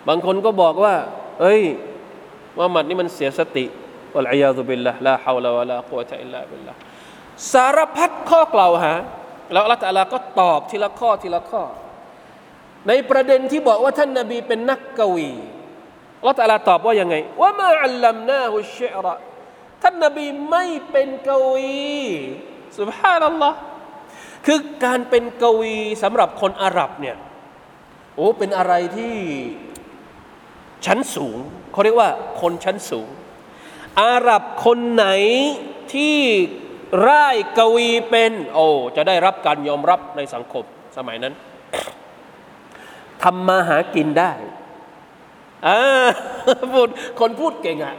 บางคนก็บอกว่า เอ้ยว่ามัดนี่มันเสียสติอัลอยาตุบิลละลาฮาวลาวะลากุวะตะอิลลาบิลละสารพัดข้อกล่าวหา แล้วอัลลอฮฺก็ตอบทีละข้อทีละข้อ ในประเด็นที่บอกว่าท่านนาบีเป็นนักกวีอัลลอฮฺตอบว่ายังไงว่ามาอัลลัมนาฮุชิระ ท่านนาบีไม่เป็นกวีสุบฮานัลลอฮ์คือการเป็นกวีสำหรับคนอาหรับเนี่ยโอ้เป็นอะไรที่ชั้นสูงเขาเรียกว่าคนชั้นสูง อาหรับคนไหนที่ร่ายกวีเป็นโอ้จะได้รับการยอมรับในสังคมสมัยนั้นทำมาหากินได้อ่าพูดคนพูดเก่งอะ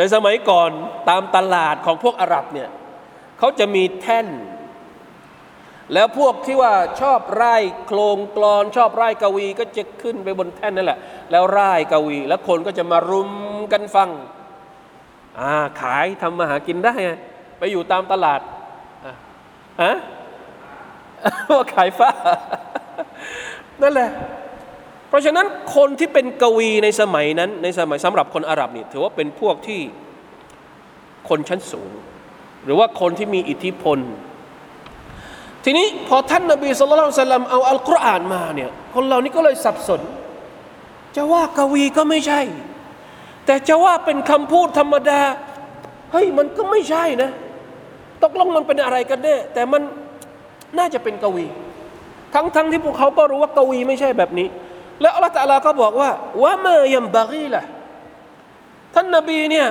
ในสมัยก่อนตามตลาดของพวกอาหรับเนี่ยเขาจะมีแท่น แล้วพวกที่ว่าชอบไร่โครงกลอนชอบไร่กวี ก็จะขึ้นไปบนแท่นนั่นแหละ แล้วไร่กวี แล้วคนก็จะมารุมกันฟังอ่าขายทำมาหากินได้ไปอยู่ตามตลาดฮะว่าขายฟ้านั่นแหละ เพราะฉะนั้นคนที่เป็นกวีในสมัยนั้น ในสมัยสำหรับคนอาหรับนี่ถือว่าเป็นพวกที่คนชั้นสูง หรือว่าคนที่มีอิทธิพล ทีนี้พอท่านนบีสุลต่านลเอาอัลกุรอานมาเนี่ยคนเหล่านี้ก็เลยสับสน จะว่ากวีก็ไม่ใช่ แต่จะว่าเป็นคำพูดธรรมดาเฮ้ยมันก็ไม่ใช่นะตกลงมันเป็นอะไรกันแน่แต่มันน่าจะเป็นกวี ทั้งๆทที่พวกเขาก็รู้ว่ากวีไม่ใช่แบบนี้ แล้วอัลลอฮฺตะลาก็บอกว่าว่าเมื่อยัมบารีละท่านนบีเนี่ย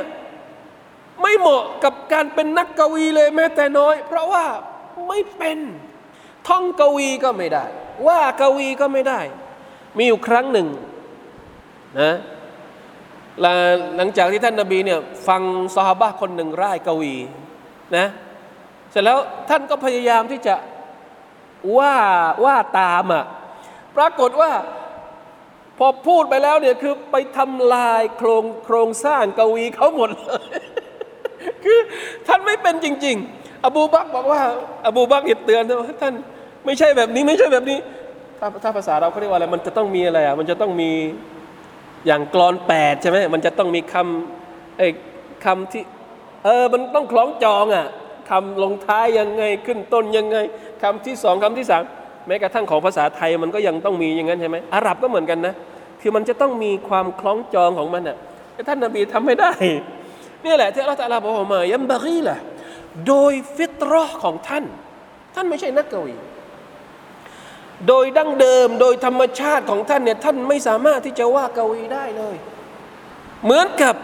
ไม่เหมาะกับการเป็นนักกวีเลยแม้แต่น้อย เพราะว่าไม่เป็น ท่องกวีก็ไม่ได้ ว่ากวีก็ไม่ได้ มีอยู่ครั้งหนึ่งนะหลังจากที่ท่านนาบีเนี่ยฟังซอฮาบะคนหนึ่งร่ายกวีนะเสร็จแล้วท่านก็พยายามที่จะว่าว่าตามอะปรากฏว่า พอพูดไปแล้วเนี่ยคือไปทำลายโครงโครงสร้างกวีเขาหมดเลยคือท่านไม่เป็นจริง ๆ อบูบักบอกว่า อบูบักเตือนว่าท่านไม่ใช่แบบนี้ไม่ใช่แบบนี้ถ้าถ้าภาษาเราเขาเรียกว่าอะไรมันจะต้องมีอะไรอะมันจะต้องมีอย่างกรอนแปดใช่ไหมมันจะต้องมีคำไอ้คำที่เออมันต้องคล้องจองอะคำลงท้ายยังไงขึ้นต้นยังไงคำที่สองคำที่สามแม้กระทั่งของภาษาไทยมันก็ยังต้องมีอย่างนั้นใช่ไหมอาหรับก็เหมือนกันนะ คือมันจะต้องมีความคล้องจองของมันอะแต่ท่านนบีทำไม่ได้นี่แหละที่อัลลอฮฺตะลาบอกมายัมบะกีละโดยฟิตรอของท่าน ท่านไม่ใช่นักกวีโดยดั้งเดิมโดยธรรมชาติของท่านเนี่ยท่านไม่สามารถที่จะว่ากวีได้เลย เหมือนกับ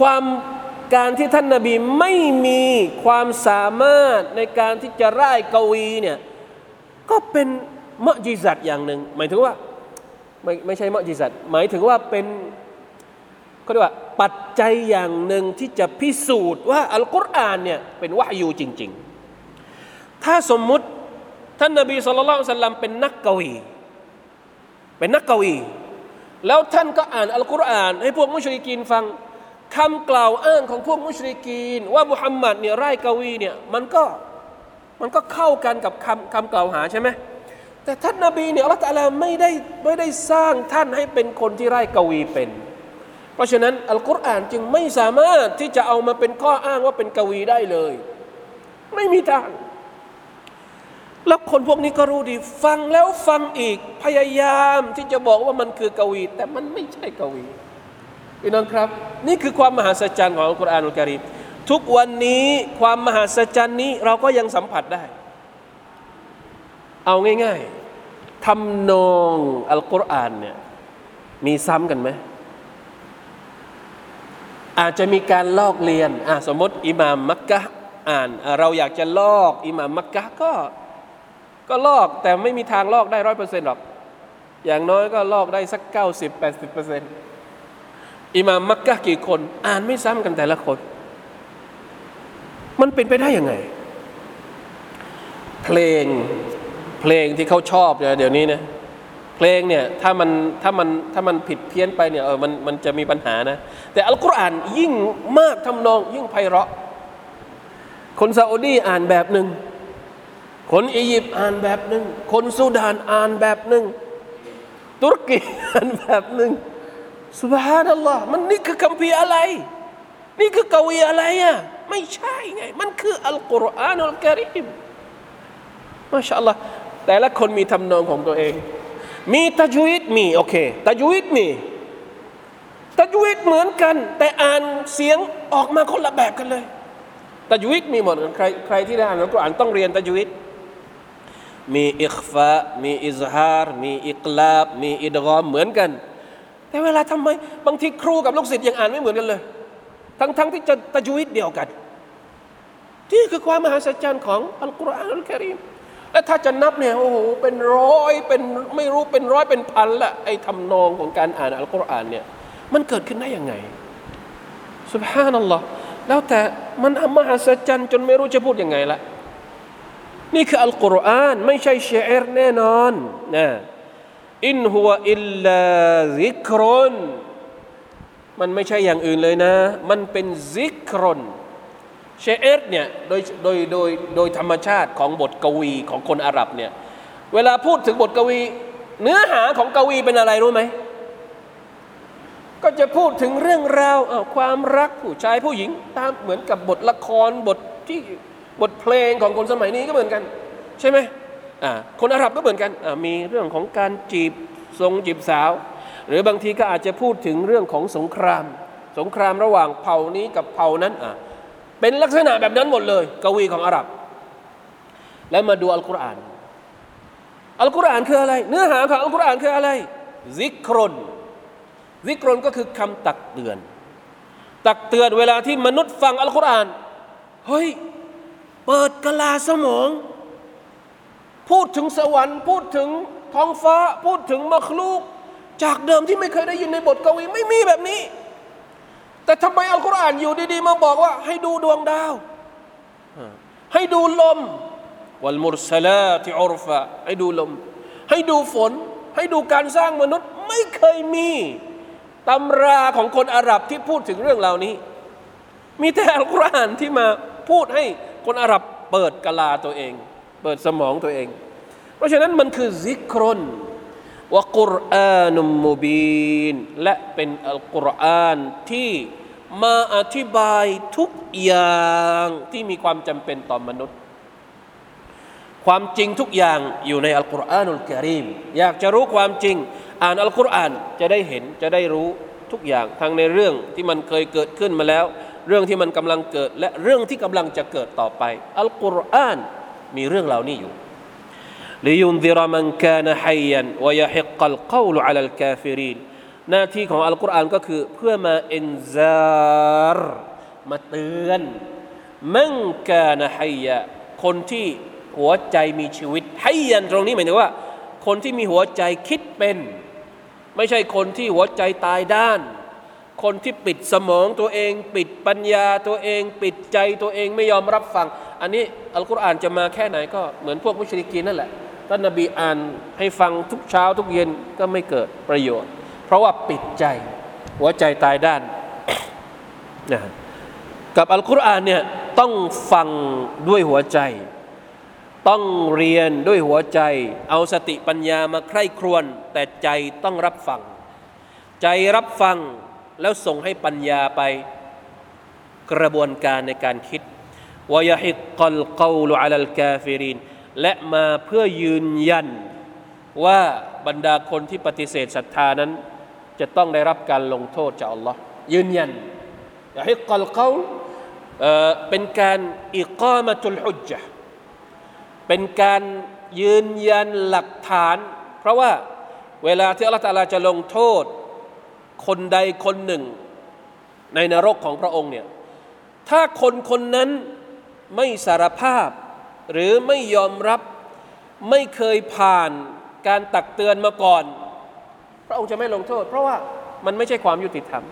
ความการที่ท่านนาบีไม่มีความสามารถในการที่จะร่ายกวีเนี่ยก็เป็นมะจิสัตอย่างหนึ่งหมายถึงว่า ไม่ไม่ใช่มะจิสัตหมายถึงว่าเป็นเขาเรียกว่าปัจจัยอย่างหนึ่งที่จะพิสูจน์ว่าอัลกุรอานเนี่ยเป็นวะยูจริง ๆ ถ้าสมมุติท่านนาบีสุลต่านสัลลัมเป็นนักกวี เป็นนักกวี แล้วท่านก็อ่านอัลกุรอาน ให้พวกมุชริกีนฟังคำกล่าวอ้างของพวกมุชริกีน ว่ามุฮัมมัดเนี่ยไร้กวีเนี่ยมันก็มันก็เข้ากันกับคำคำกล่าวหาใช่ไหม แต่ท่านนาบีเนี่ยอัลลอฮฺไม่ได้ไม่ได้สร้างท่านให้เป็นคนที่ไร้กวีเป็น เพราะฉะนั้นอัลกุรอานจึงไม่สามารถที่จะเอามาเป็นข้ออ้างว่าเป็นกวีได้เลย ไม่มีทางแล้วคนพวกนี้ก็รู้ดี ฟังแล้วฟังอีกพยายามที่จะบอกว่ามันคือกวี แต่มันไม่ใช่กวีพี่น้องครับ นี่คือความมหัศจรรย์ของอัลกุรอานอุลกิริมทุกวันนี้ความมหัศจรรย์นี้เราก็ยังสัมผัสได้ เอาง่าย ๆทำนองอัลกุรอานเนี่ยมีซ้ำกันไหมอาจจะมีการลอกเรียนอะสมมติอิหม่ามมักกะอ่าน เราอยากจะลอกอิหม่ามมักกะก็ ก็ลอกแต่ไม่มีทางลอกได้ร้อยเปอร์เซ็นต์หรอก อย่างน้อยก็ลอกได้สักเก้าสิบแปดสิบเปอร์เซ็นต์อิหม่ามมักกะกี่คน อ่านไม่ซ้ำกันแต่ละคน มันเป็นไปได้ยังไง เพลง เพลงที่เขาชอบเนี่ยเดี๋ยวนี้นะเพลงเนี่ยถ้ามันถ้ามันถ้ามันผิดเพี้ยนไปเนี่ยเออมันมันจะมีปัญหานะ แต่อัลกุรอานยิ่งมากทำนอง ยิ่งไพเราะ คนซาอุดีอ่านแบบหนึ่งคนอียิปต์อ่านแบบหนึ่งคนซูดานอ่านแบบหนึ่งตุรกีอ่านแบบหนึ่งสุบฮานัลลอฮ์มันนี่คือคัมภีร์อะไร นี่คือกวีอะไรอะไม่ใช่ไง มันคืออัลกุรอานอัลกิริมมาชาอัลลอฮ์ แต่ละคนมีทำนองของตัวเอง มีตัจวิดมีโอเคตัจวิดมีตัจวิดเหมือนกัน แต่อ่านเสียงออกมาคนละแบบกันเลยตัจวิดมีหมดใครใครที่ได้อ่านอัลกุรอานต้องเรียนตัจวิดมีอิคฟะมีอิซฮาร์มีอิกลาบ มีอิดกอมเหมือนกัน แต่เวลาทำไมบางทีครูกับลูกศิษย์ยังอ่านไม่เหมือนกันเลย ทั้งทั้งที่จะตัจวิดเดียวกัน ที่คือความมหัศจรรย์ของالقرآن الكريم และถ้าจะนับเนี่ยโอ้โหเป็นร้อยเป็นไม่รู้เป็นร้อยเป็นพันละไอ้ทำนองของการอ่านอัลกุรอานเนี่ยมันเกิดขึ้นได้ยังไงسبحان الله แล้วแต่มันมหัศจรรย์จนไม่รู้จะพูดยังไงละนี่คืออัลกุรอานไม่ใช่ شعر แน่นอนนะ إن هو إلا ذكرมันไม่ใช่อย่างอื่นเลยนะ มันเป็นซิกรน เชเอร์เนี่ยโดยโดยโดยโดยธรรมชาติของบทกวีของคนอาหรับเนี่ยเวลาพูดถึงบทกวี เนื้อหาของกวีเป็นอะไรรู้ไหมก็จะพูดถึงเรื่องราวความรักผู้ชายผู้หญิงตามเหมือนกับบทละครบทที่บทเพลงของคนสมัยนี้ก็เหมือนกัน ใช่ไหมอ่าคนอาหรับก็เหมือนกันมีเรื่องของการจีบทรงจีบสาว หรือบางทีก็อาจจะพูดถึงเรื่องของสงคราม สงครามระหว่างเผ่านี้กับเผ่านั้นอ่า เป็นลักษณะแบบนั้นหมดเลย กวีของอาหรับ แล้วมาดูอัลกุรอาน อัลกุรอานคืออะไร เนื้อหาของอัลกุรอานคืออะไรซิกรนซิกรนก็คือคำตักเตือน ตักเตือนเวลาที่มนุษย์ฟังอัลกุรอานเฮ้ยเปิดกลาสมอง พูดถึงสวรรค์ พูดถึงท้องฟ้า พูดถึงมัคลูก จากเดิมที่ไม่เคยได้ยินในบทกวีไม่มีแบบนี้ แต่ทำไมอัลกุรอานอยู่ดีๆมาบอกว่า ให้ดูดวงดาว ให้ดูลมวัลมุรสลาติอรฟะให้ดูลม ให้ดูฝน ให้ดูการสร้างมนุษย์ไม่เคยมีตำราของคนอาหรับที่พูดถึงเรื่องเหล่านี้ มีแต่อัลกุรอานที่มาพูดให้คนอาหรับเปิดกะลาตัวเอง เปิดสมองตัวเอง เพราะฉะนั้นมันคือซิกรน วะกุรอานุมมุบีนและเป็นอัลกุรอานที่มาอธิบายทุกอย่างที่มีความจำเป็นต่อมนุษย์ ความจริงทุกอย่างอยู่ในอัลกุรอานุลกิริมอยากจะรู้ความจริง อ่านอัลกุรอานจะได้เห็นจะได้รู้ทุกอย่างทั้งในเรื่องที่มันเคยเกิดขึ้นมาแล้ว เรื่องที่มันกำลังเกิด และเรื่องที่กำลังจะเกิดต่อไป อัลกุรอานมีเรื่องเหล่านี้อยู่ ลิยุนซิรมันกานะไฮยันวายฮิกกัลกาวลนหน้าที่ของอัลกุรอานก็คือเพื่อมาเอนซารมาเตือนมั่งกานะฮยะคนที่หัวใจมีชีวิตไฮยันตรงนี้หมายถึงว่า คนที่มีหัวใจคิดเป็น ไม่ใช่คนที่หัวใจตายด้าน คนที่ปิดสมองตัวเอง ปิดปัญญาตัวเอง ปิดใจตัวเองไม่ยอมรับฟัง อันนี้อัลกุรอานจะมาแค่ไหนก็เหมือนพวกมุชริกีนนั่นแหละ ท่านนบีอ่านให้ฟังทุกเช้าทุกเย็นก็ไม่เกิดประโยชน์ เพราะว่าปิดใจ หัวใจตายด้านนะกับอัลกุรอานเนี่ยต้องฟังด้วยหัวใจ ต้องเรียนด้วยหัวใจ เอาสติปัญญามาใคร่ครวญแต่ใจต้องรับฟัง ใจรับฟังแล้วส่งให้ปัญญาไปกระบวนการในการคิดวยฮิกลกอลอัลกาฟิริน และมาเพื่อยืนยันว่าบรรดาคนที่ปฏิเสธศรัทธานั้น จะต้องได้รับการลงโทษจากอัลลอฮ์ยืนยันยาฮิกลกอลเป็นการอิกามาตุลฮุจจ์เป็นการยืนยันหลักฐาน เพราะว่าเวลาที่อัลลอฮฺตาลาจะลงโทษ คนใดคนหนึ่ง ในนรกของพระองค์เนี่ยถ้าคนคนนั้นไม่สารภาพ หรือไม่ยอมรับไม่เคยผ่านการตักเตือนมาก่อน พระองค์จะไม่ลงโทษ เพราะว่ามันไม่ใช่ความยุติธรรม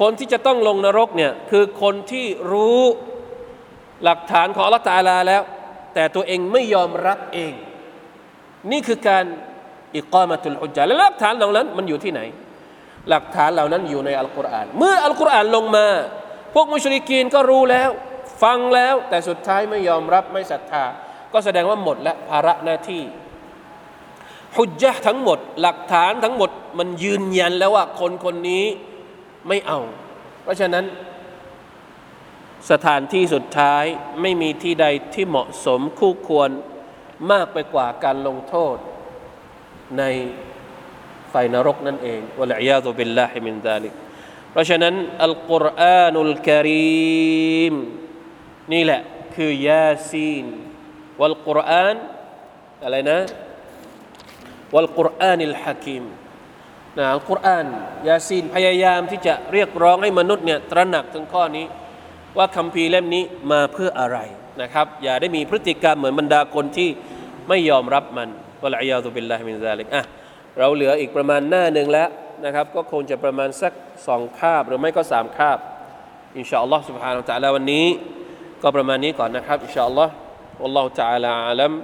คนที่จะต้องลงนรกเนี่ยคือคนที่รู้หลักฐานของอัลลอฮฺตาลาแล้ว แต่ตัวเองไม่ยอมรับเอง นี่คือการอิกามาตุลฮุจจาและหลักฐานเหล่านั้นมันอยู่ที่ไหน หลักฐานเหล่านั้นอยู่ในอัลกุรอานเมื่ออัลกุรอานลงมา พวกมุชริกีนก็รู้แล้ว ฟังแล้วแต่สุดท้ายไม่ยอมรับไม่ศรัทธา ก็แสดงว่าหมดและภาระหน้าที่ฮุจจ์ทั้งหมด หลักฐานทั้งหมดมันยืนยันแล้วว่าคนคนนี้ไม่เอา เพราะฉะนั้น สถานที่สุดท้ายไม่มีที่ใดที่เหมาะสมคู่ควรมากไปกว่าการลงโทษ ในไฟนรกนั่นเองوالعياذ بالله من ذلك เพราะฉะนั้น القرآن الكر يم นี่แหละคือيس والقرآن อะไรนะ والقرآن الحكيم นะอัลกุรอานยาซีนพยายามที่จะเรียกร้องให้มนุษย์เนี่ยตระหนักถึงข้อนี้ ว่าคัมภีร์เล่มนี้มาเพื่ออะไรนะครับ อย่าได้มีพฤติกรรมเหมือนบรรดาคนที่ไม่ยอมรับมันوالعياذ بالله من ذلك อะเราเหลืออีกประมาณหน้าหนึ่งแล้วนะครับ ก็คงจะประมาณสักสองคาบหรือไม่ก็สามคาบอินชาอัลลอฮ์สุบฮานาอัลลอฮ์วันนี้ ก็ประมาณนี้ก่อนนะครับอินชาอัลลอฮ์ والله تعالى أعلم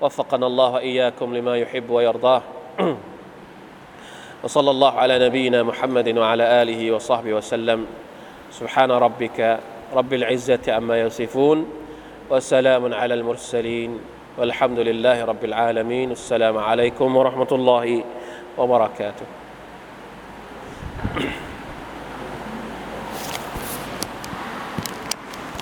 وفقنا الله وإياكم لما يحب ويرضاه [clears throat] وصلى الله على نبينا محمد وعلى آله وصحبه وسلم سبحان ربك رب العزة عما يصفون وسلام على المرسلين والحمد لله رب العالمين السلام عليكم ورحمة الله وبركاته [clears throat]